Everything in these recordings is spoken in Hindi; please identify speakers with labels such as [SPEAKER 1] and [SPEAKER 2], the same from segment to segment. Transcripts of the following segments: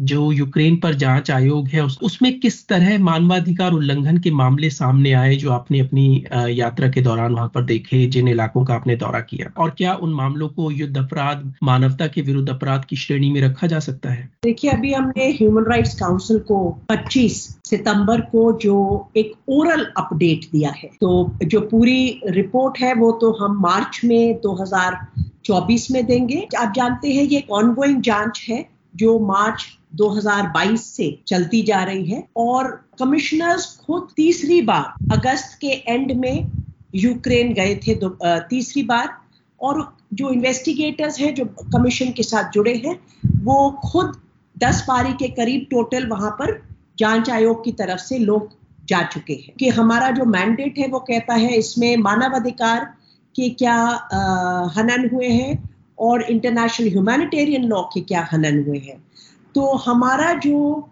[SPEAKER 1] जो यूक्रेन पर जाँच आयोग है उस, उसमें किस तरह मानवाधिकार उल्लंघन के मामले सामने आए जो आपने अपनी यात्रा के दौरान वहाँ पर देखे जिन इलाकों का आपने दौरा किया? और क्या उन मामलों को युद्ध अपराध मानवता के विरुद्ध अपराध की श्रेणी में रखा जा सकता है?
[SPEAKER 2] देखिए अभी हमने ह्यूमन राइट्स काउंसिल को 25 सितंबर को जो एक ओरल अपडेट दिया है। तो जो पूरी रिपोर्ट है वो तो हम मार्च में 2024 में देंगे। आप जानते हैं ये एक ऑनगोइंग जाँच है जो मार्च 2022 से चलती जा रही है और कमिश्नर्स खुद तीसरी बार अगस्त के एंड में यूक्रेन गए थे तीसरी बार और जो इन्वेस्टिगेटर्स हैं, जो कमीशन के साथ जुड़े हैं, वो खुद दस पारी के करीब टोटल वहाँ पर जाँच आयोग की तरफ़ से लोग जा चुके हैं कि हमारा जो मैंडेट है, वो कहता है इसमें मानवाधिकार के क्या हनन हुए हैं और इंटरनेशनल ह्यूमैनिटेरियन लॉ के क्या हनन हुए हैं। तो हमारा जो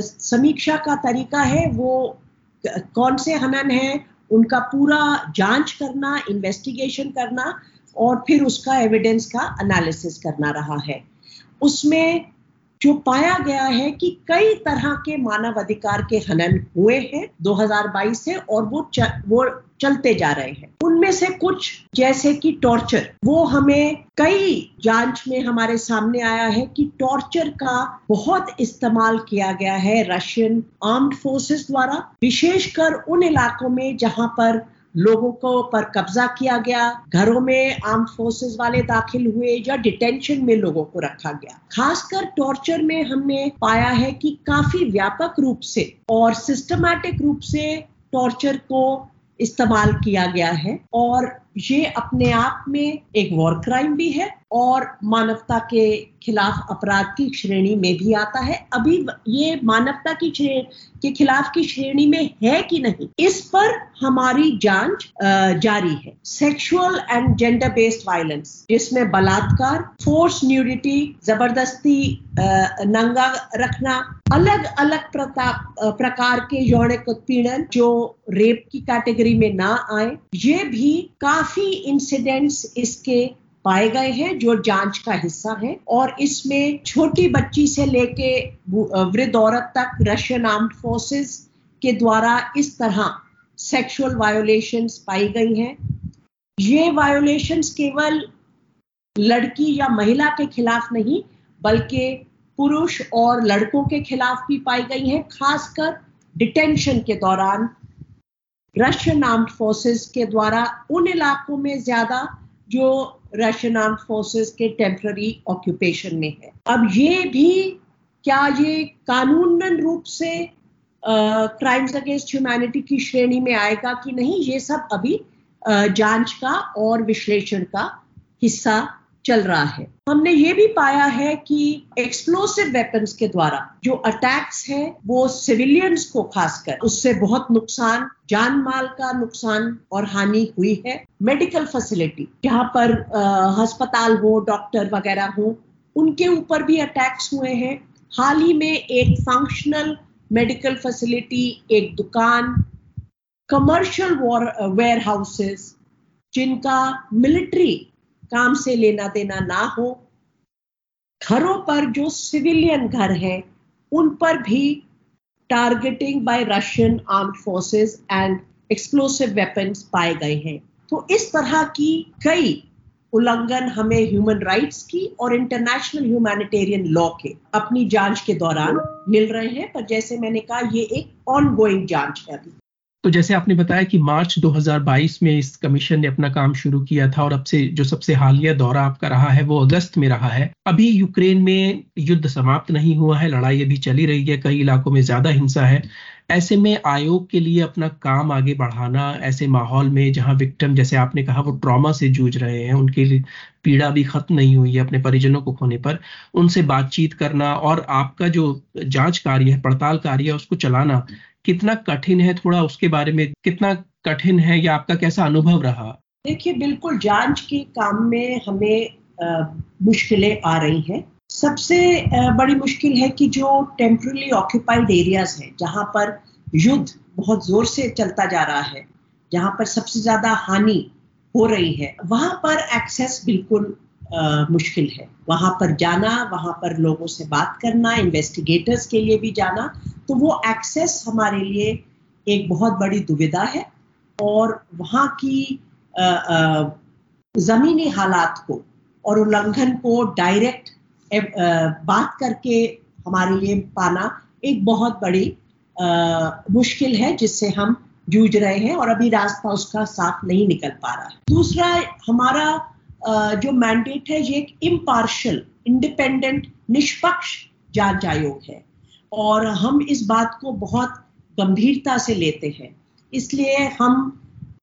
[SPEAKER 2] समीक्षा का तरीका है, वो कौन से हनन है, उनका पूरा जाँच करना इन्वेस्टिगेशन करना और फिर उसका एविडेंस का एनालिसिस करना रहा है। उसमें जो पाया गया है कि कई तरह के मानव अधिकार के हनन हुए हैं 2022 से और वो च, वो चलते जा रहे हैं। उनमें से कुछ जैसे कि टॉर्चर वो हमें कई जाँच में हमारे सामने आया है कि टॉर्चर का बहुत इस्तेमाल किया गया है रशियन आर्म्ड फोर्सेस द्वारा विशेषकर उन इलाकों में जहाँ पर लोगों को पर कब्जा किया गया, घरों में आर्म फोर्सेस वाले दाखिल हुए या डिटेंशन में लोगों को रखा गया। खासकर टॉर्चर में हमने पाया है कि काफ़ी व्यापक रूप से और सिस्टमैटिक रूप से टॉर्चर को इस्तेमाल किया गया है और ये अपने आप में एक वॉर क्राइम भी है और मानवता के खिलाफ अपराध की श्रेणी में भी आता है। अभी ये मानवता की के खिलाफ की श्रेणी में है कि नहीं, इस पर हमारी जाँच जारी है। Sexual and gender based violence जिसमें बलात्कार फोर्स न्यूडिटी ज़बरदस्ती नंगा रखना अलग अलग प्रकार के यौनिक उत्पीड़न जो रेप की कैटेगरी में ना आए, ये भी काफ़ी इंसिडेंट्स इसके पाए गए हैं, जो जाँच का हिस्सा है, और इसमें छोटी बच्ची से लेके वृद्ध औरत तक रशियन आर्म्ड फोर्सेस के द्वारा इस तरह सेक्सुअल वायोलेशंस पाई गई हैं। ये वायोलेशंस केवल लड़की या महिला के खिलाफ नहीं, बल्कि पुरुष और लड़कों के खिलाफ भी पाई गई हैं, खासकर डिटेंशन के दौरान रशियन आर्म्ड फोर्सेस के द्वारा उन इलाकों में ज़्यादा जो रशियन आर्म फोर्सेस के टेम्प्ररी ऑक्यूपेशन में है। अब ये भी क्या ये कानूनन रूप से क्राइम्स अगेंस्ट ह्यूमैनिटी की श्रेणी में आएगा कि नहीं, ये सब अभी जाँच का और विश्लेषण का हिस्सा चल रहा है। हमने ये भी पाया है कि एक्सप्लोसिव वेपन्स के द्वारा जो अटैक्स हैं, वो सिविलियंस को खासकर, उससे बहुत नुकसान, जान माल का नुकसान और हानि हुई है। मेडिकल फैसिलिटी जहाँ पर अस्पताल हो डॉक्टर वगैरह हो, उनके ऊपर भी अटैक्स हुए हैं। हाल ही में एक फंक्शनल मेडिकल फैसिलिटी एक दुकान कमर्शियल वेयर हाउसेस जिनका मिलिट्री काम से लेना देना ना हो, घरों पर जो सिविलियन घर हैं, उन पर भी targeting by Russian armed forces and explosive weapons पाए गए हैं। तो इस तरह की कई उल्लंघन हमें ह्यूमन राइट्स की और इंटरनेशनल ह्यूमैनिटेरियन लॉ के अपनी जाँच के दौरान मिल रहे हैं। पर जैसे मैंने कहा, ये एक ऑन गोइंग जाँच है अभी।
[SPEAKER 1] तो जैसे आपने बताया कि मार्च 2022 में इस कमीशन ने अपना काम शुरू किया था और अब से जो सबसे हालिया दौरा आपका रहा है वो अगस्त में रहा है। अभी यूक्रेन में युद्ध समाप्त नहीं हुआ है, लड़ाई अभी चली रही है, कई इलाकों में ज़्यादा हिंसा है। ऐसे में आयोग के लिए अपना काम आगे बढ़ाना, ऐसे माहौल में जहाँ विक्टिम जैसे आपने कहा, वो ट्रॉमा से जूझ रहे हैं, उनके लिए पीड़ा भी खत्म नहीं हुई है अपने परिजनों को खोने पर, उनसे बातचीत करना और आपका जो जाँच कार्य है, पड़ताल कार्य है, उसको चलाना कितना कठिन है थोड़ा उसके बारे में, कितना कठिन है या आपका कैसा अनुभव रहा?
[SPEAKER 2] देखिए, बिल्कुल जाँच के काम में हमें मुश्किलें आ रही हैं। सबसे बड़ी मुश्किल है कि जो टेम्परली ऑक्यूपाइड एरियाज़ हैं जहाँ पर युद्ध बहुत ज़ोर से चलता जा रहा है जहाँ पर सबसे ज़्यादा हानि हो रही है वहाँ पर एक्सेस बिल्कुल आ, मुश्किल है। वहाँ पर जाना वहाँ पर लोगों से बात करना इन्वेस्टिगेटर्स के लिए भी जाना तो वो एक्सेस हमारे लिए एक बहुत बड़ी दुविधा है और वहाँ की ज़मीनी हालात को और उल्लंघन को डायरेक्ट बात करके हमारे लिए पाना एक बहुत बड़ी आ, मुश्किल है जिससे हम जूझ रहे हैं और अभी रास्ता उसका साफ़ नहीं निकल पा रहा है। दूसरा हमारा आ, जो मैंडेट है ये एक इम्पार्शल इंडिपेंडेंट निष्पक्ष जाँच आयोग है और हम इस बात को बहुत गंभीरता से लेते हैं। इसलिए हम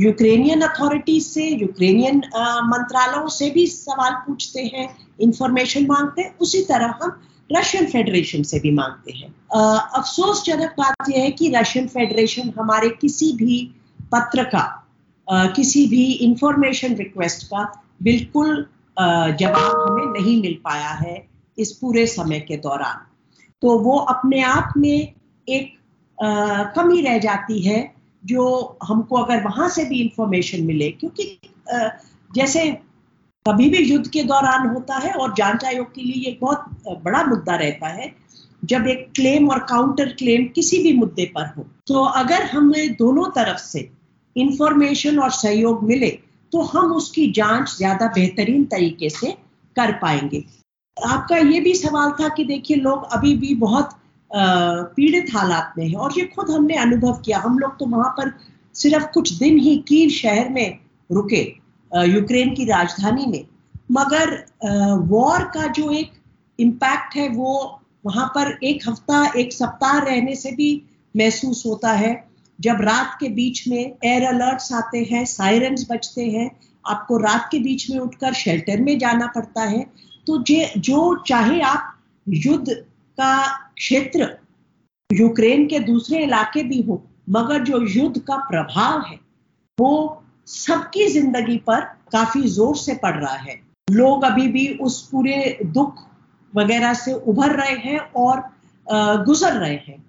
[SPEAKER 2] यूक्रेनियन अथॉरिटीज से यूक्रेनियन मंत्रालयों से भी सवाल पूछते हैं इंफॉर्मेशन मांगते हैं उसी तरह हम रशियन फेडरेशन से भी मांगते हैं। अफसोसजनक बात यह है कि रशियन फेडरेशन हमारे किसी भी पत्र का किसी भी इंफॉर्मेशन रिक्वेस्ट का बिल्कुल जवाब हमें नहीं मिल पाया है इस पूरे समय के दौरान। तो वो अपने आप में एक आ, कमी रह जाती है जो हमको अगर वहाँ से भी इंफॉर्मेशन मिले, क्योंकि जैसे कभी भी युद्ध के दौरान होता है और जाँच आयोग के लिए ये बहुत बड़ा मुद्दा रहता है, जब एक क्लेम और काउंटर क्लेम किसी भी मुद्दे पर हो। तो अगर हमें दोनों तरफ़ से इंफॉर्मेशन और सहयोग मिले तो हम उसकी जाँच ज़्यादा बेहतरीन तरीके से कर पाएँगे। आपका ये भी सवाल था कि देखिए, लोग अभी भी बहुत पीड़ित हालात में है और ये खुद हमने अनुभव किया। हम लोग तो वहाँ पर सिर्फ़ कुछ दिन ही कीव शहर में रुके यूक्रेन की राजधानी में। मगर वॉर का जो एक इम्पैक्ट है वो वहाँ पर एक हफ़्ता, एक सप्ताह रहने से भी महसूस होता है। जब रात के बीच में एयर अलर्ट्स आते हैं सायरन्स बजते हैं, आपको रात के बीच में उठकर शेल्टर में जाना पड़ता है। तो जे, जो चाहे आप युद्ध का क्षेत्र यूक्रेन के दूसरे इलाके भी हो, मगर जो युद्ध का प्रभाव है, वो सबकी ज़िंदगी पर काफ़ी ज़ोर से पड़ रहा है। लोग अभी भी उस पूरे दुख वगैरह से उभर रहे हैं और गुजर रहे हैं।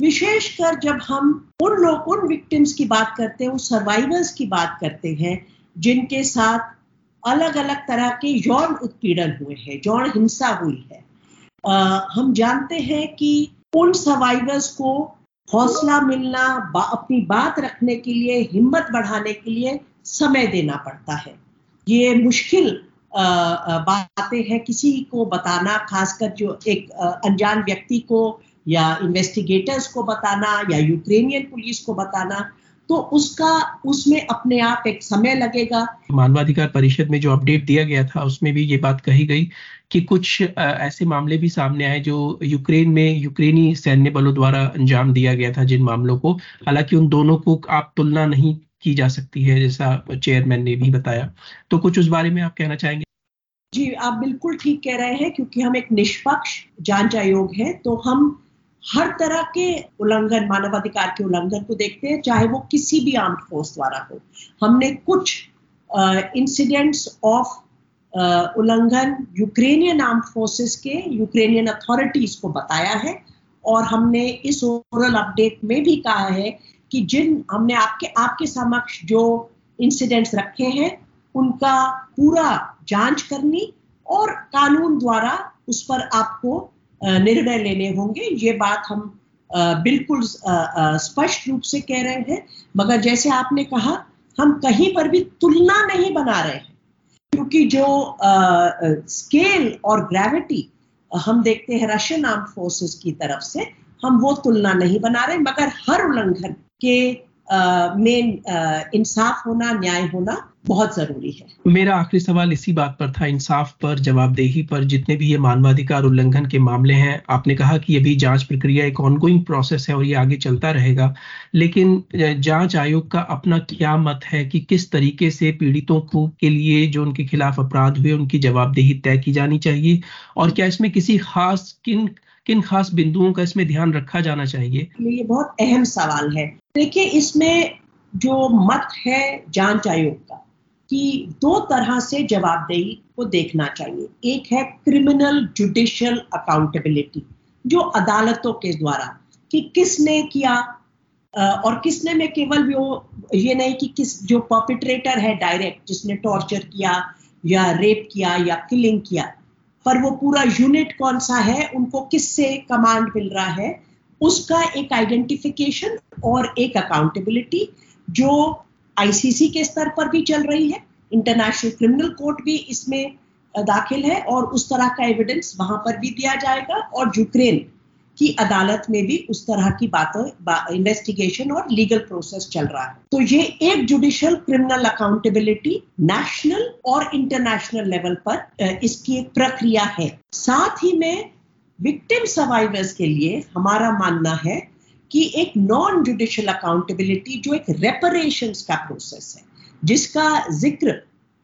[SPEAKER 2] विशेषकर जब हम उन लोग उन विक्टिम्स की बात करते हैं, उन सर्वाइवर्स की बात करते हैं, जिनके साथ अलग अलग तरह के यौन उत्पीड़न हुए हैं, यौन हिंसा हुई है हम जानते हैं कि उन सर्वाइवर्स को हौसला मिलना बा, अपनी बात रखने के लिए हिम्मत बढ़ाने के लिए समय देना पड़ता है। ये मुश्किल बातें हैं किसी को बताना खासकर जो एक अनजान व्यक्ति को या इन्वेस्टिगेटर्स को बताना या यूक्रेनियन पुलिस को बताना। तो उसका उसमें अपने आप एक समय लगेगा।
[SPEAKER 1] मानवाधिकार परिषद में जो अपडेट दिया गया था उसमें भी ये बात कही गई कि कुछ ऐसे मामले भी सामने आए जो यूक्रेन में यूक्रेनी सैन्य बलों द्वारा अंजाम दिया गया था जिन मामलों को। हालाँकि उन दोनों को आप तुलना नहीं की जा सकती है जैसा चेयरमैन ने भी बताया। तो कुछ उस बारे में आप कहना चाहेंगे?
[SPEAKER 2] जी आप बिल्कुल ठीक कह रहे हैं क्योंकि हम एक निष्पक्ष जाँच आयोग है तो हम हर तरह के उल्लंघन, मानवाधिकार के उल्लंघन को देखते हैं, चाहे वो किसी भी आर्म्ड फोर्स द्वारा हो। हमने कुछ इंसिडेंट्स ऑफ़ उल्लंघन यूक्रेनियन आर्म्ड फोर्सेस के यूक्रेनियन अथॉरिटीज को बताया है और हमने इस ओरल अपडेट में भी कहा है कि जिन, हमने आपके आपके समक्ष जो इंसिडेंट्स रखे हैं, उनका पूरा जाँच करनी और कानून द्वारा उस पर आपको निर्णय लेने होंगे। ये बात हम बिल्कुल स्पष्ट रूप से कह रहे हैं। मगर जैसे आपने कहा, हम कहीं पर भी तुलना नहीं बना रहे हैं। क्योंकि जो स्केल और ग्रेविटी हम देखते हैं रशियन आर्म फोर्सेस की तरफ़ से, हम वो तुलना नहीं बना रहे। मगर हर उल्लंघन के में इंसाफ होना, न्याय होना बहुत ज़रूरी है।
[SPEAKER 1] मेरा आखिरी सवाल इसी बात पर था इंसाफ पर जवाबदेही पर जितने भी ये मानवाधिकार उल्लंघन के मामले हैं आपने कहा कि अभी जाँच प्रक्रिया एक ऑनगोइंग प्रोसेस है और ये आगे चलता रहेगा लेकिन जाँच आयोग का अपना क्या मत है कि किस तरीके से पीड़ितों को के लिए जो उनके खिलाफ अपराध हुए उनकी जवाबदेही तय की जानी चाहिए? और क्या इसमें किसी खास किन किन खास बिंदुओं का इसमें ध्यान रखा जाना चाहिए?
[SPEAKER 2] ये बहुत अहम सवाल है। देखिए इसमें जो मत है जाँच आयोग का कि दो तरह से जवाबदेही को देखना चाहिए। एक है क्रिमिनल जुडिशियल अकाउंटेबिलिटी जो अदालतों के द्वारा कि किसने किया और किसने में केवल वो ये नहीं कि किस, जो पर्पिट्रेटर है डायरेक्ट जिसने टॉर्चर किया, या रेप किया, या किलिंग किया, पर वो पूरा यूनिट कौन सा है, उनको किससे कमांड मिल रहा है, उसका एक आइडेंटिफिकेशन और एक अकाउंटेबिलिटी जो आईसीसी के स्तर पर भी चल रही है इंटरनेशनल क्रिमिनल कोर्ट भी इसमें दाखिल है और उस तरह का एविडेंस वहाँ पर भी दिया जाएगा और यूक्रेन की अदालत में भी उस तरह की बातों इन्वेस्टिगेशन और लीगल प्रोसेस चल रहा है। तो ये एक जुडिशियल क्रिमिनल अकाउंटेबिलिटी नेशनल और इंटरनेशनल लेवल पर इसकी एक प्रक्रिया है। साथ ही में विक्टिम सर्वाइवर्स के लिए हमारा मानना है कि एक नॉन जुडिशियल अकाउंटेबिलिटी जो एक रेपरेशन का प्रोसेस है, जिसका ज़िक्र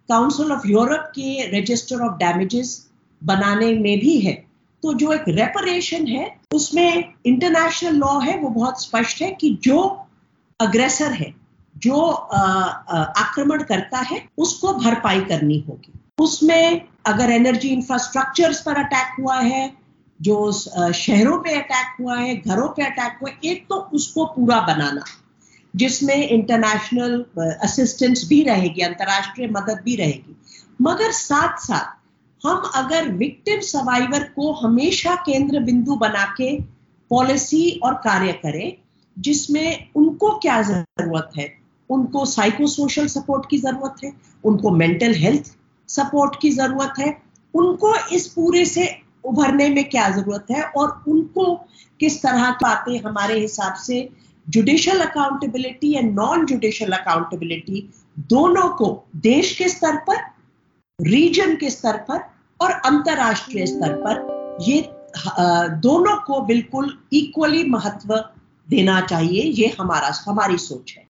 [SPEAKER 2] काउंसिल ऑफ़ यूरोप के रजिस्टर ऑफ़ डैमेजेस बनाने में भी है। तो जो एक रेपरेशन है, उसमें इंटरनेशनल लॉ है, वो बहुत स्पष्ट है कि जो अग्रेसर है, जो आक्रमण करता है, उसको भरपाई करनी होगी। उसमें अगर एनर्जी इंफ्रास्ट्रक्चर्स पर अटैक हुआ है जो शहरों पे अटैक हुआ है, घरों पे अटैक हुआ है, एक तो उसको पूरा बनाना, जिसमें इंटरनेशनल असिस्टेंस भी रहेगी, अंतर्राष्ट्रीय मदद भी रहेगी। मगर साथ साथ हम अगर विक्टिम सर्वाइवर को हमेशा केंद्र बिंदु बना के पॉलिसी और कार्य करें, जिसमें उनको क्या ज़रूरत है? उनको साइको सोशल सपोर्ट की ज़रूरत है, उनको मेंटल हेल्थ सपोर्ट की ज़रूरत है, उनको इस पूरे से उभरने में क्या ज़रूरत है और उनको किस तरह की बातें हमारे हिसाब से judicial accountability and non judicial accountability दोनों को देश के स्तर पर रीजन के स्तर पर और अंतरराष्ट्रीय स्तर पर ये दोनों को बिल्कुल इक्वली महत्व देना चाहिए, ये हमारा, हमारी सोच है।